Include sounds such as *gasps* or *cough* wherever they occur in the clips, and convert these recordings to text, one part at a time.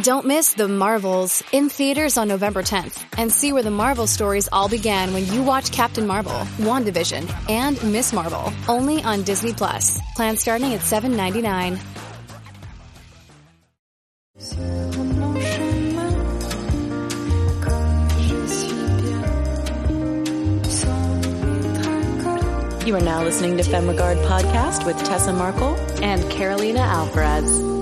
Don't miss The Marvels in theaters on November 10th and see where the Marvel stories all began when you watch Captain Marvel, WandaVision, and Miss Marvel, only on Disney Plus. Plan starting at $7.99. You are now listening to Femme podcast with Tessa Markle and Carolina Alvarez.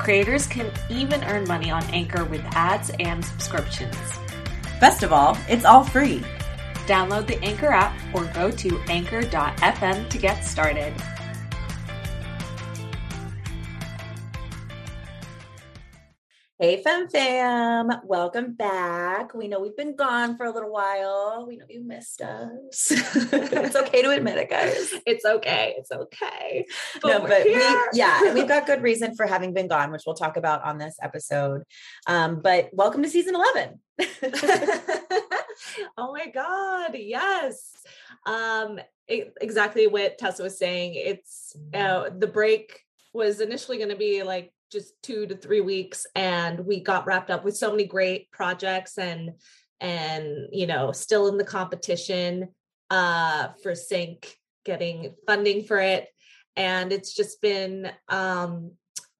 Creators can even earn money on Anchor with ads and subscriptions. Best of all, it's all free. Download the Anchor app or go to anchor.fm to get started. Hey, Femme Fam, welcome back. We know we've been gone for a little while. We know you missed us. *laughs* it's okay to admit it, guys. It's okay. It's okay. But no, but we, yeah, we've got good *laughs* reason for having been gone, which we'll talk about on this episode. Um, but welcome to season 11. *laughs* oh my God. Yes. Um, it, exactly what Tessa was saying. It's uh, the break was initially going to be like just two to three weeks and we got wrapped up with so many great projects and and you know still in the competition uh for sync getting funding for it and it's just been um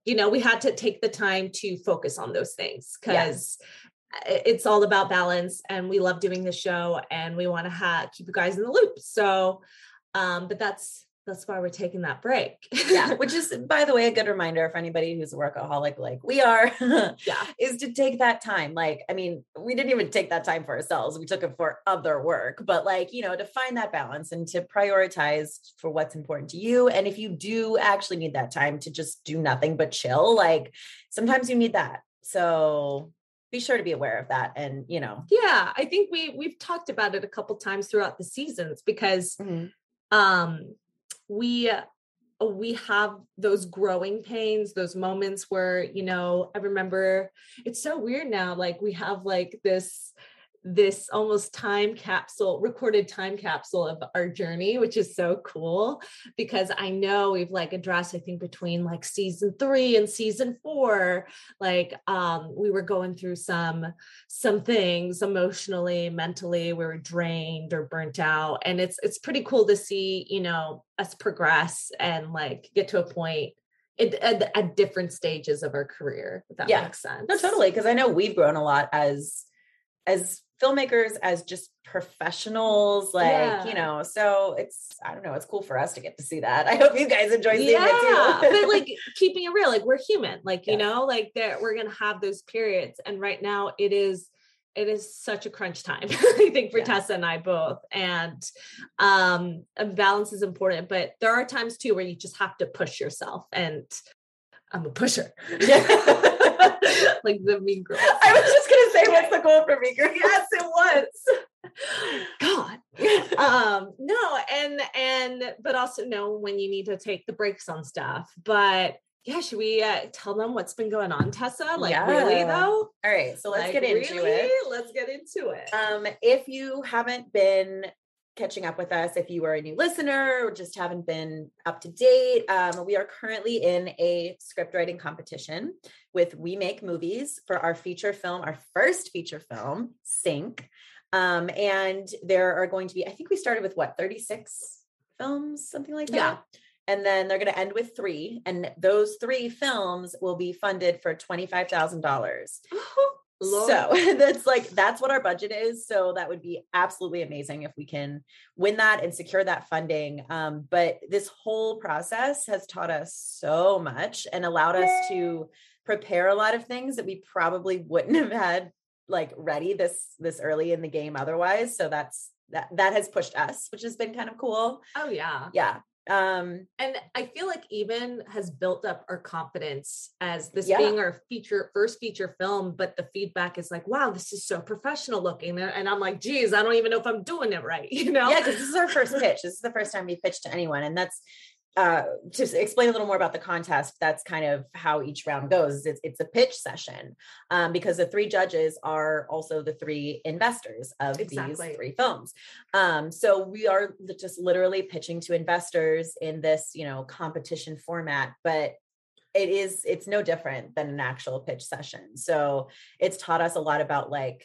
you know we had to take the time to focus on those things because yeah. it's all about balance and we love doing the show and we want to ha- keep you guys in the loop so um but that's that's why we're taking that break. yeah, *laughs* which is by the way a good reminder for anybody who's a workaholic like we are. *laughs* yeah, is to take that time. Like, I mean, we didn't even take that time for ourselves. We took it for other work, but like, you know, to find that balance and to prioritize for what's important to you and if you do actually need that time to just do nothing but chill, like sometimes you need that. So, be sure to be aware of that and you know yeah i think we we've talked about it a couple times throughout the seasons because mm-hmm. um we uh, we have those growing pains those moments where you know i remember it's so weird now like we have like this this almost time capsule recorded time capsule of our journey which is so cool because i know we've like addressed i think between like season 3 and season 4 like um we were going through some some things emotionally mentally we were drained or burnt out and it's it's pretty cool to see you know us progress and like get to a point at, at, different stages of our career if that yeah. makes sense no totally because i know we've grown a lot as as filmmakers as just professionals like yeah. you know so it's i don't know it's cool for us to get to see that *laughs* i hope you guys enjoy seeing yeah. it too but like *laughs* keeping it real like we're human like you know like that we're gonna have those periods and right now it is it is such a crunch time *laughs* i think for yeah. tessa and i both and um balance is important but there are times too where you just have to push yourself and i'm a pusher yeah like the Mean girl I was say, what's the goal for me? Yes, it was. God. um, no, and and but also know when you need to take the breaks on stuff. But yeah, should we uh, tell them what's been going on, Tessa? Like yeah. really though? All right, so let's like, get into really? it. Let's get into it. Um, if you haven't been catching up with us if you are a new listener or just haven't been up to date. Um, we are currently in a script writing competition with We Make Movies for our feature film, our first feature film, Sync. Um, and there are going to be, I think we started with what, 36 films, something like that. Yeah. and then they're going to end with three and those three films will be funded for $25000 *gasps* Lord. so *laughs* that's like that's what our budget is so that would be absolutely amazing if we can win that and secure that funding um, but this whole process has taught us so much and allowed us to prepare a lot of things that we probably wouldn't have had like ready this this early in the game otherwise so that's that that has pushed us which has been kind of cool. Oh yeah. Yeah um and i feel like even has built up our confidence as this Yeah. being our feature first feature film but the feedback is like wow this is so professional looking and- i'm like geez i don't even know if i'm doing it right *laughs* you know yeah because this is our first pitch this is the first time we pitched to anyone and that's uh to explain a little more about the contest that's kind of how each round goes it's, it's a pitch session um, because the three judges are also the three investors of Exactly. these three films um, so we are just literally pitching to investors in this you know competition format but it is it's no different than an actual pitch session so it's taught us a lot about like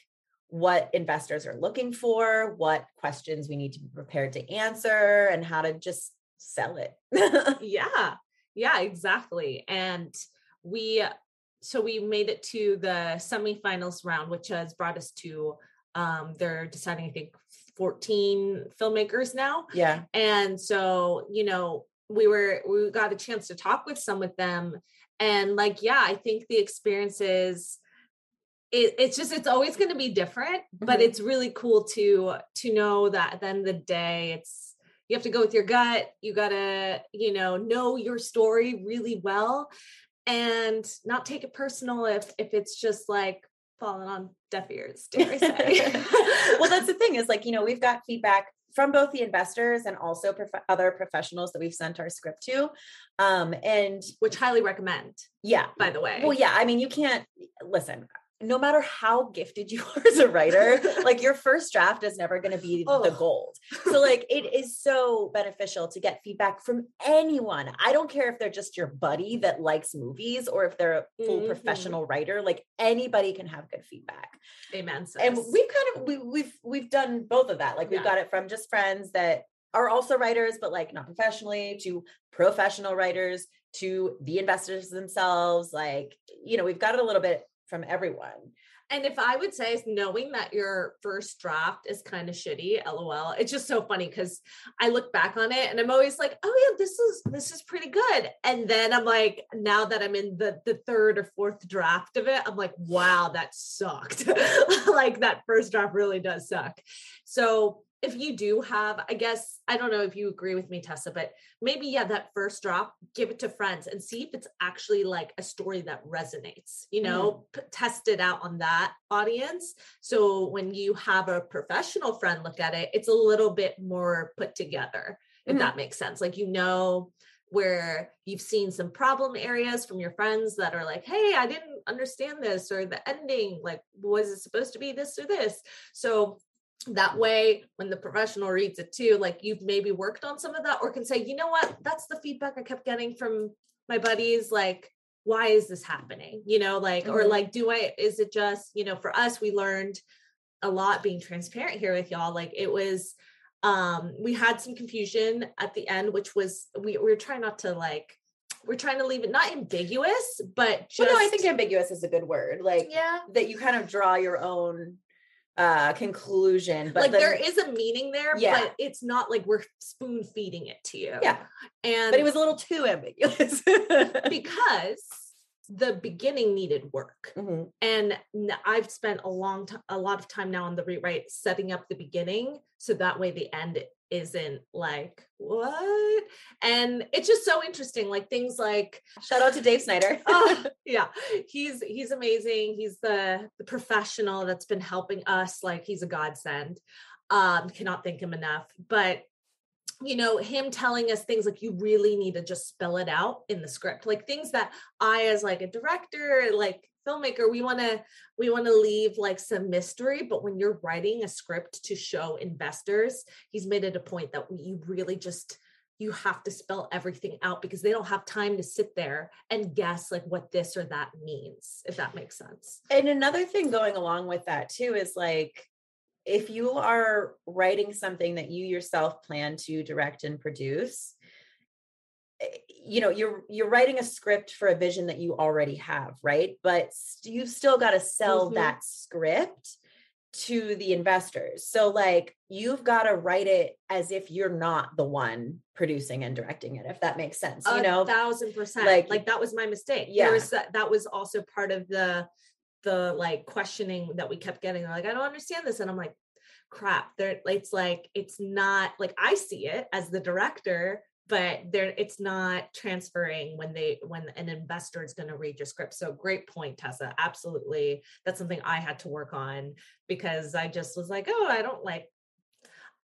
what investors are looking for, what questions we need to be prepared to answer, and how to just sell it. *laughs* yeah yeah exactly and we so we made it to the semifinals round which has brought us to um they're deciding i think 14 filmmakers now yeah. and so you know we were we got a chance to talk with some with them and like yeah i think the experiences it, it's just it's always going to be different but Mhm. it's really cool to to know that at the end of the day it's you have to go with your gut you gotta you know know your story really well and not take it personal if if it's just like falling on deaf ears dare i say *laughs* well, that's the thing is like, you know, we've got feedback from both the investors and also prof- other professionals that we've sent our script to. Um, and which highly recommend yeah, by the way Well, yeah, I mean, you can't listen. No matter how gifted you *laughs* are as a writer, *laughs* like your first draft is never going to be the Oh. gold. So, like, it is so beneficial to get feedback from anyone. I don't care if they're just your buddy that likes movies or if they're a full Mhm. professional writer. Like, anybody can have good feedback. amen sis. And we've kind of we, we've we've done both of that. Like, we've Yeah. got it from just friends that are also writers, but like not professionally, to professional writers, to the investors themselves. Like, you know, we've got it a little bit from everyone. And if I would say is knowing that your first draft is kind of shitty, lol. It's just so funny because I look back on it and I'm always like, oh yeah, this is this is pretty good. And then I'm like, now that I'm in the the third or fourth draft of it, I'm like, wow, that sucked. *laughs* like that first draft really does suck. So if you do have, I guess, I don't know if you agree with me, Tessa, but maybe, yeah, that first drop, give it to friends and see if it's actually like a story that resonates, you know, p- test it out on that audience. So when you have a professional friend look at it, it's a little bit more put together, if Mhm. that makes sense. Like, you know, where you've seen some problem areas from your friends that are like, hey, I didn't understand this, or the ending, like, was it supposed to be this or this? So that way when the professional reads it too like you've maybe worked on some of that or can say you know what that's the feedback i kept getting from my buddies like why is this happening you know like or Mhm. like do i is it just you know for us we learned a lot being transparent here with y'all like it was um we had some confusion at the end which was we, we were trying not to like we're trying to leave it not ambiguous but just Well, no, I think ambiguous is a good word. Like yeah that you kind of draw your own uh conclusion. But like then- there is a meaning there Yeah. but it's not like we're spoon feeding it to you Yeah. and but it was a little too ambiguous. *laughs* because the beginning needed work Mhm. and i've spent a long time a lot of time now on the rewrite setting up the beginning so that way the end isn't like what? And it's just so interesting like things like Shout out to Dave Snyder. oh, *laughs* yeah. He's he's amazing. He's the the professional that's been helping us like he's a godsend. Um cannot thank him enough. But you know him telling us things like you really need to just spell it out in the script. Like things that i as like a director like filmmaker we want to we want to leave like some mystery but when you're writing a script to show investors he's made it a point that you really just you have to spell everything out because they don't have time to sit there and guess like what this or that means if that makes sense. And another thing going along with that too is like if you are writing something that you yourself plan to direct and produce you know you're you're writing a script for a vision that you already have right? But you've still got to sell mm-hmm. that script to the investors. So like you've got to write it as if you're not the one producing and directing it if that makes sense you know? thousand percent. Like like that was my mistake. Yeah. was that, that was also part of the the like questioning that we kept getting like i don't understand this and i'm like crap there it's like it's not like i see it as the director but there it's not transferring when they when an investor is going to read your script so great point tessa absolutely that's something i had to work on because i just was like oh i don't like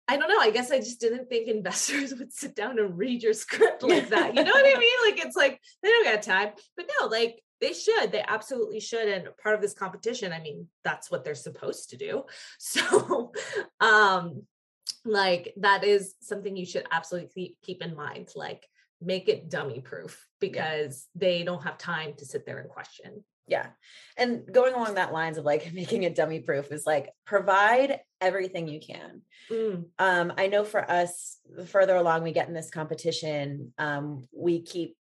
I don't know. I guess I just didn't think *laughs* investors would sit down and read your script like that. You know what I mean? *laughs* Like it's like they don't got time. But no, like they should. They absolutely should. And part of this competition, I mean, that's what they're supposed to do. *laughs* So um like that is something you should absolutely keep in mind like make it dummy proof because yeah. they don't have time to sit there and question yeah and going along that lines of like *laughs* making it dummy proof is like provide everything you can mm. um i know for us the further along we get in this competition um we keep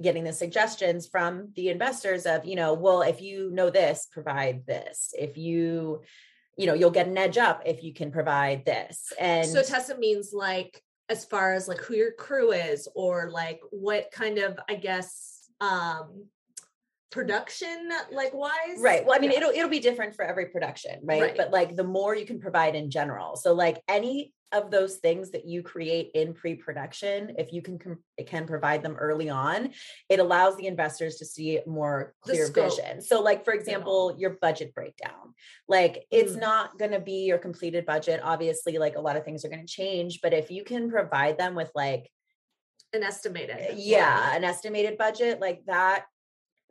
getting the suggestions from the investors of you know well if you know this provide this if you you know you'll get an edge up if you can provide this and so tessa means like as far as like who your crew is or like what kind of i guess um production like wise right well i mean yeah. it'll it'll be different for every production right? right? but like the more you can provide in general so like any of those things that you create in pre-production if you can can provide them early on it allows the investors to see more clear vision. So like for example your budget breakdown. Like it's mm. not going to be your completed budget. Obviously like a lot of things are going to change but if you can provide them with like an estimated yeah. an estimated budget like that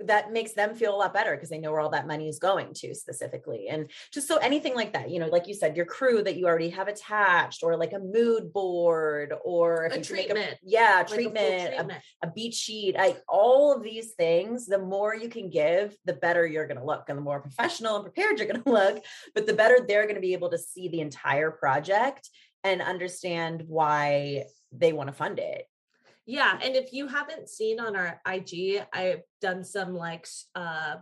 that makes them feel a lot better because they know where all that money is going to specifically. And just so anything like that, you know, like you said, your crew that you already have attached, or like a mood board, or a treatment. A, yeah, like treatment, a, treatment. A, a, beat sheet, I, all of these things, the more you can give, the better you're going to look and the more professional and prepared you're going *laughs* to look, but the better they're going to be able to see the entire project and understand why they want to fund it yeah. And if you haven't seen on our IG, I've done some like uh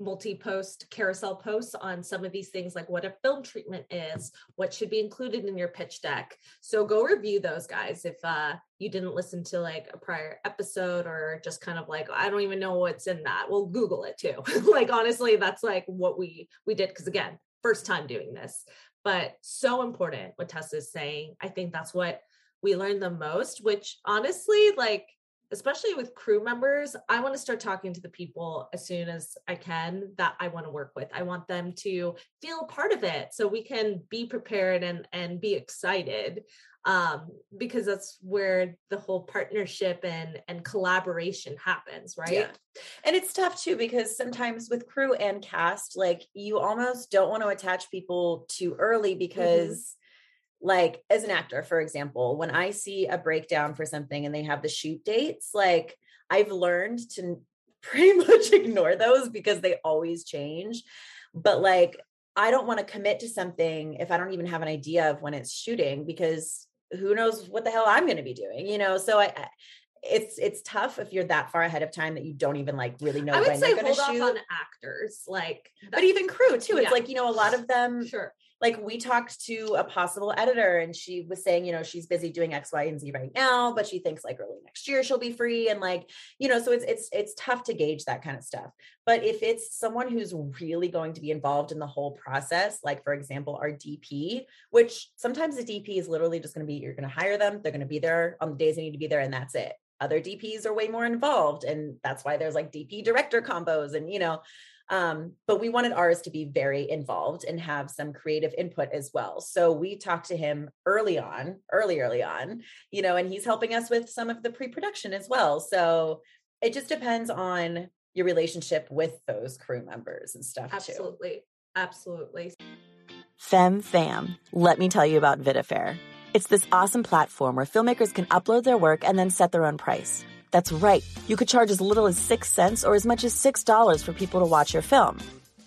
multi-post carousel posts on some of these things like what a film treatment is what should be included in your pitch deck. So go review those guys if uh you didn't listen to like a prior episode or just kind of like i don't even know what's in that. Well google it too. *laughs* Like honestly that's like what we we did because again first time doing this. But so important what tessa is saying. I think that's what we learn the most, which honestly, like, especially with crew members, I want to start talking to the people as soon as I can that I want to work with. I want them to feel part of it so we can be prepared and and be excited um because that's where the whole partnership and and collaboration happens right yeah. and it's tough too because sometimes with crew and cast like you almost don't want to attach people too early mm-hmm. because like as an actor for example when i see a breakdown for something and they have the shoot dates like i've learned to *laughs* pretty much ignore those because they always change but like i don't want to commit to something if i don't even have an idea of when it's shooting because who knows what the hell i'm going to be doing you know so i it's it's tough if you're that far ahead of time that you don't even like really know I would when say you're going to shoot. on actors, like, but even crew too. It's yeah. like you know a lot of them. Sure like we talked to a possible editor and she was saying you know she's busy doing x y and z right now but she thinks like early next year she'll be free and like you know so it's it's it's tough to gauge that kind of stuff. But if it's someone who's really going to be involved in the whole process like for example our dp which sometimes the dp is literally just going to be you're going to hire them they're going to be there on the days they need to be there and that's it. Other dps are way more involved and that's why there's like dp director combos and you know um, but we wanted ours to be very involved and have some creative input as well. So we talked to him early on, early, early on, you know, and he's helping us with some of the pre production as well. So it just depends on your relationship with those crew members and stuff absolutely too. absolutely femme fam let me tell you about VidaFair it's this awesome platform where filmmakers can upload their work and then set their own price that's right. You could charge as little as 6 cents or as much as $6 for people to watch your film.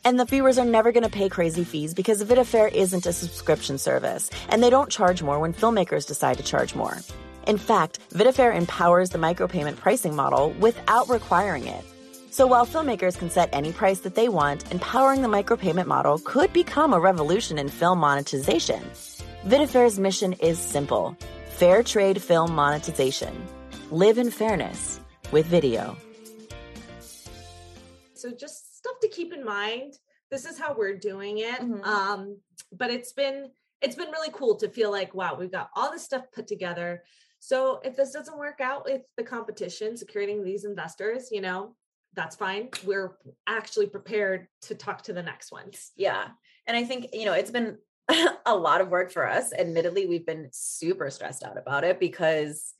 And the viewers are never going to pay crazy fees because VidaFair isn't a subscription service, and they don't charge more when filmmakers decide to charge more. In fact, VidaFair empowers the micropayment pricing model without requiring it. So while filmmakers can set any price that they want, empowering the micropayment model could become a revolution in film monetization. VidaFair's mission is simple fair trade film monetization. Live in fairness with video. So just stuff to keep in mind. This is how we're doing it. Mm-hmm. Um, but it's been it's been really cool to feel like wow, we've got all this stuff put together. So if this doesn't work out with the competition, securing these investors, you know, that's fine. We're actually prepared to talk to the next ones. Yeah. And I think, you know, it's been *laughs* a lot of work for us. Admittedly, we've been super stressed out about it because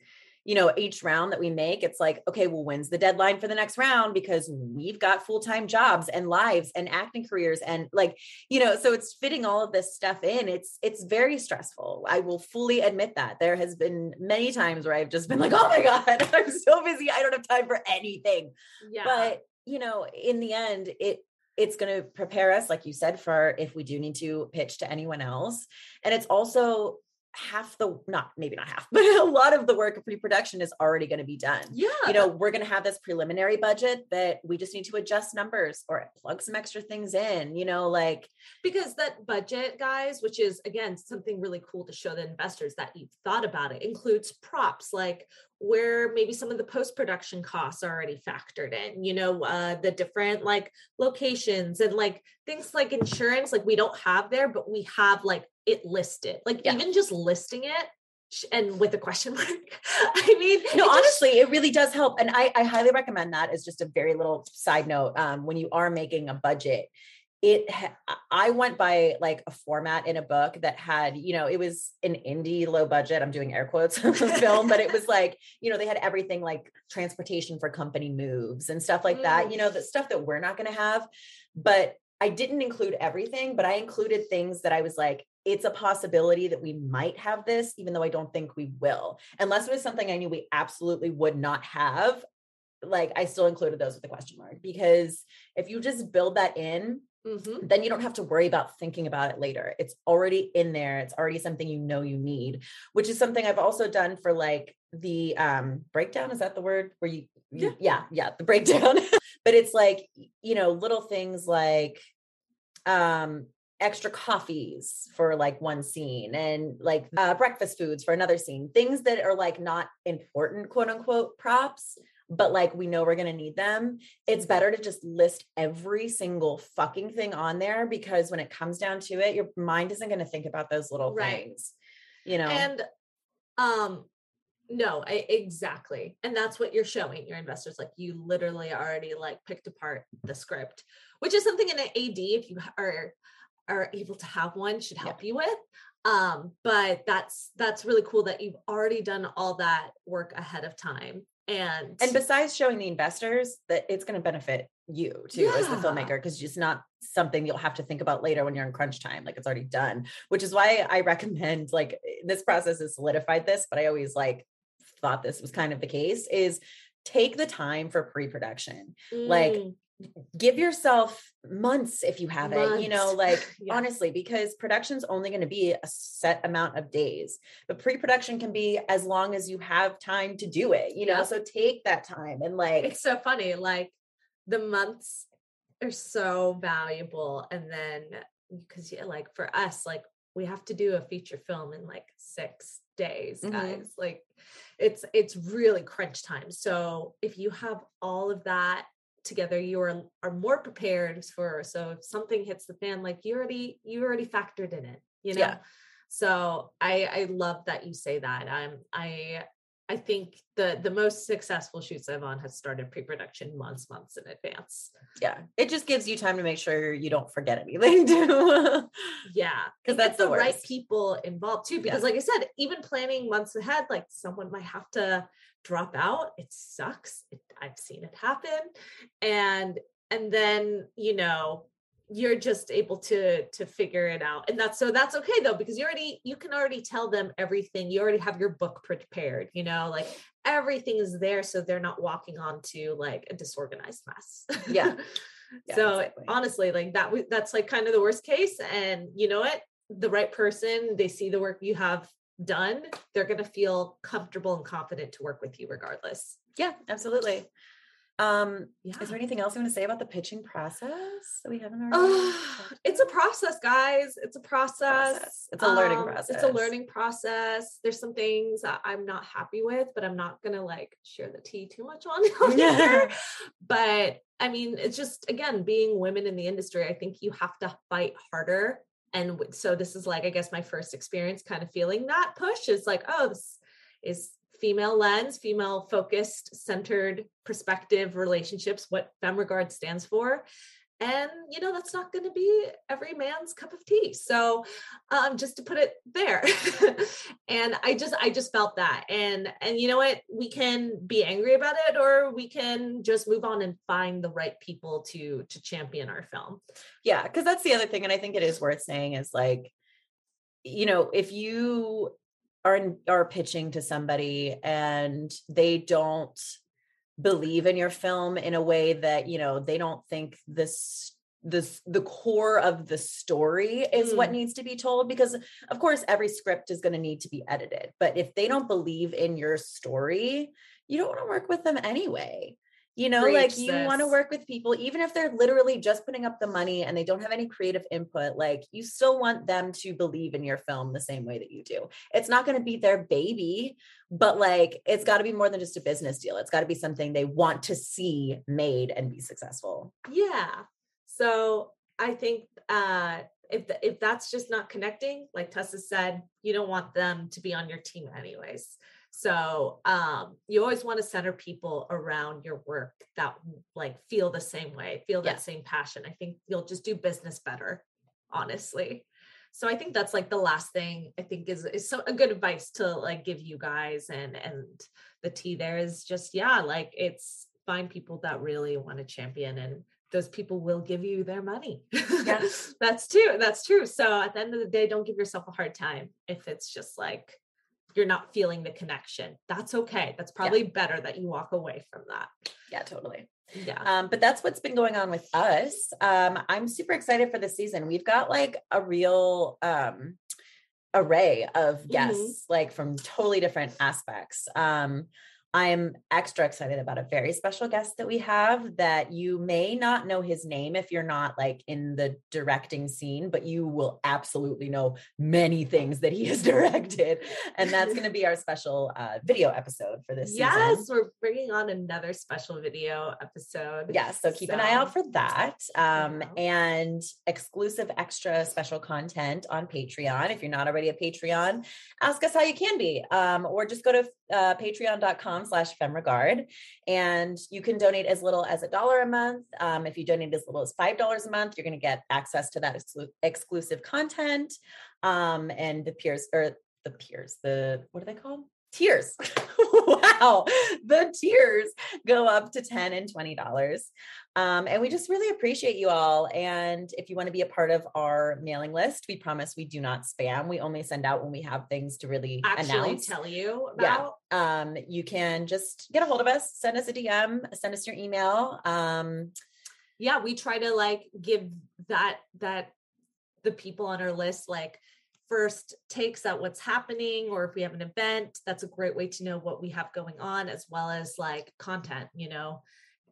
you know, each round that we make, it's like, okay, well, when's the deadline for the next round? Because we've got full time jobs and lives and acting careers. And like, you know, so it's fitting all of this stuff in. It's, it's very stressful. I will fully admit that there has been many times where I've just been like, oh my God, *laughs* I'm so busy. I don't have time for anything. Yeah. But, you know, in the end, it, it's going to prepare us like you said for if we do need to pitch to anyone else and it's also half the not maybe not half *laughs* but a lot of the work of pre-production is already going to be done. Yeah. You know we're going to have this preliminary budget that we just need to adjust numbers or plug some extra things in you know like because that budget guys which is again something really cool to show the investors that you've thought about it includes props like where maybe some of the post-production costs are already factored in you know uh, the different like locations and like things like insurance like we don't have there but we have like it listed like yeah. even just listing it and with a question *laughs* mark i mean no honestly just, it really does help and I, I highly recommend that as just a very little side note um, when you are making a budget it i went by like a format in a book that had you know it was an indie low budget i'm doing air quotes *laughs* film but it was *laughs* like you know they had everything like transportation for company moves and stuff like that you know mm. the stuff that we're not going to have but i didn't include everything but i included things that i was like it's a possibility that we might have this even though i don't think we will unless it was something i knew we absolutely would not have like i still included those with a question mark because if you just build that in Mm-hmm. Then you don't have to worry about thinking about it later. It's already in there. It's already something you know you need, which is something I've also done for like the um breakdown. Is that the word where you, you yeah, yeah, yeah, the breakdown. *laughs* but it's like, you know, little things like um extra coffees for like one scene and like uh, breakfast foods for another scene things that are like not important quote unquote props but like we know we're going to need them, it's better to just list every single fucking thing on there because when it comes down to it, your mind isn't going to think about those little right. things, you know? And, um, no, I, exactly. And that's what you're showing your investors. Like you literally already like picked apart the script, which is something in an AD, if you are, are able to have one should help yeah. you with um but that's that's really cool that you've already done all that work ahead of time and and besides showing the investors that it's going to benefit you too yeah. as the filmmaker because it's not something you'll have to think about later when you're in crunch time like it's already done which is why i recommend like this process has solidified this but i always like thought this was kind of the case is take the time for pre-production mm. like give yourself months if you have months. it you know *laughs* like yeah. honestly because production's only going to be a set amount of days but pre-production can be as long as you have time to do it you know so take that time and like it's so funny like the months are so valuable and then because yeah, like for us like we have to do a feature film in like six days mm-hmm. guys like it's it's really crunch time so if you have all of that together you are are more prepared for so if something hits the fan like you already you already factored in it you know yeah. so i i love that you say that i'm i i think the the most successful shoots i've on has started pre-production months months in advance. Yeah it just gives you time to make sure you don't forget anything *laughs* too. Yeah because that's the, the right people involved too because yeah. like i said even planning months ahead like someone might have to drop out it sucks it, i've seen it happen. And and then you know you're just able to to figure it out and that's so that's okay though because you already you can already tell them everything you already have your book prepared you know like everything is there so they're not walking onto like a disorganized mess yeah, *laughs* yeah so exactly. honestly like that that's like kind of the worst case and you know what the right person they see the work you have done, they're going to feel comfortable and confident to work with you regardless. Yeah, absolutely. Um, yeah. is there anything else you want to say about the pitching process that we haven't already? *sighs* It's a process, guys. It's a process. process. It's a learning um, process. It's a learning process. There's some things that I'm not happy with, but I'm not gonna like share the tea too much on *laughs* *laughs* here. but I mean, it's just again being women in the industry. I think you have to fight harder. And so this is like, I guess, my first experience kind of feeling that push is like, oh, this is female lens, female focused, centered perspective relationships, what Femme Regard stands for. And you know that's not going to be every man's cup of tea. So, um, just to put it there, *laughs* and I just I just felt that, and and you know what, we can be angry about it, or we can just move on and find the right people to to champion our film. Yeah, because that's the other thing, and I think it is worth saying is like, you know, if you are are pitching to somebody and they don't believe in your film in a way that you know they don't think this this the core of the story is mm. what needs to be told because of course every script is going to need to be edited but if they don't believe in your story you don't want to work with them anyway you know, Preach like you want to work with people, even if they're literally just putting up the money and they don't have any creative input, like you still want them to believe in your film the same way that you do. It's not going to be their baby, but like it's got to be more than just a business deal. It's got to be something they want to see made and be successful. Yeah. So I think uh if the, if that's just not connecting, like Tessa said, you don't want them to be on your team anyways. So um, you always want to center people around your work that like feel the same way, feel that yeah. same passion. I think you'll just do business better, honestly. So I think that's like the last thing I think is is so a good advice to like give you guys and and the tea there is just yeah, like it's find people that really want to champion and those people will give you their money. Yeah. *laughs* that's true. That's true. So at the end of the day, don't give yourself a hard time if it's just like you're not feeling the connection. That's okay. That's probably yeah. better that you walk away from that. Yeah, totally. Yeah. Um, but that's what's been going on with us. Um, I'm super excited for the season. We've got like a real um array of mm-hmm. guests, mm-hmm. like from totally different aspects. Um, I'm extra excited about a very special guest that we have that you may not know his name if you're not like in the directing scene, but you will absolutely know many things that he has *laughs* directed. And that's going to be our special uh, video episode for this yes, season. we're bringing on another special video episode. Yes, yeah, so keep so. an eye out for that. Um, and exclusive extra special content on Patreon. If you're not already a Patreon, ask us how you can be, um, or just go to uh, patreon.com slash femmeregard and you can donate as little as a dollar a month. Um, if you donate as little as five dollars a month you're going to get access to that exclu- exclusive content. Um, and the peers or the peers the what are they called? Tiers. *laughs* *laughs* wow. The tiers go up to 10 and $20. Um, and we just really appreciate you all. And if you want to be a part of our mailing list, we promise we do not spam. We only send out when we have things to really Actually announce. tell you about. Yeah. Um, you can just get a hold of us, send us a DM, send us your email. Um, yeah, we try to like give that that the people on our list like first takes at what's happening or if we have an event that's a great way to know what we have going on as well as like content you know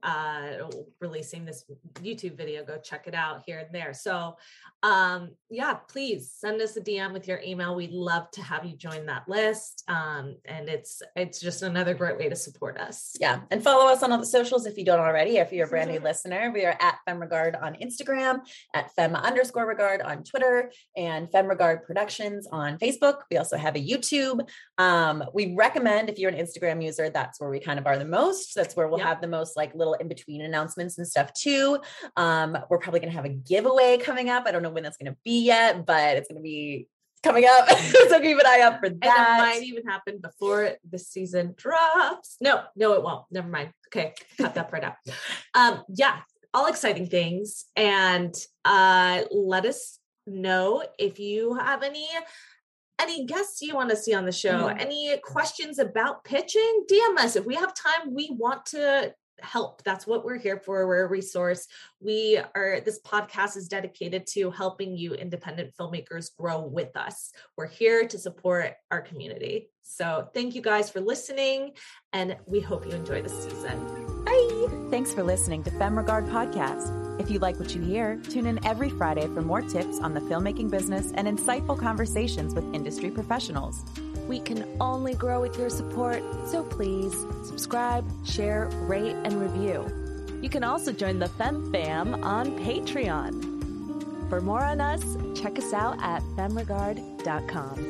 uh releasing this youtube video go check it out here and there. So um yeah please send us a dm with your email. We'd love to have you join that list um and it's it's just another great way to support us. Yeah and follow us on all the socials if you don't already if you're a brand new *laughs* listener. We are at femmeregard on instagram at femme underscore regard on twitter and femmeregard productions on facebook. We also have a youtube. Um we recommend if you're an instagram user that's where we kind of are the most. That's where we'll yep. have the most like little little in between announcements and stuff too. Um, we're probably going to have a giveaway coming up. I don't know when that's going to be yet, but it's going to be coming up. *laughs* so keep an eye out for that. And it might even happen before the season drops. No, no, it won't. Never mind. Okay, cut that part out. Um, yeah, all exciting things. And uh, let us know if you have any any guests you want to see on the show, mm-hmm. any questions about pitching, DM us. If we have time, we want to help. That's what we're here for. We're a resource. We are, this podcast is dedicated to helping you independent filmmakers grow with us. We're here to support our community. So thank you guys for listening, and we hope you enjoy the season. Bye. Thanks for listening to Femme Regard Podcast. If you like what you hear, tune in every Friday for more tips on the filmmaking business and insightful conversations with industry professionals. We can only grow with your support, so please subscribe, share, rate, and review. You can also join the Femme Fam on Patreon. For more on us, check us out at femmeregard.com.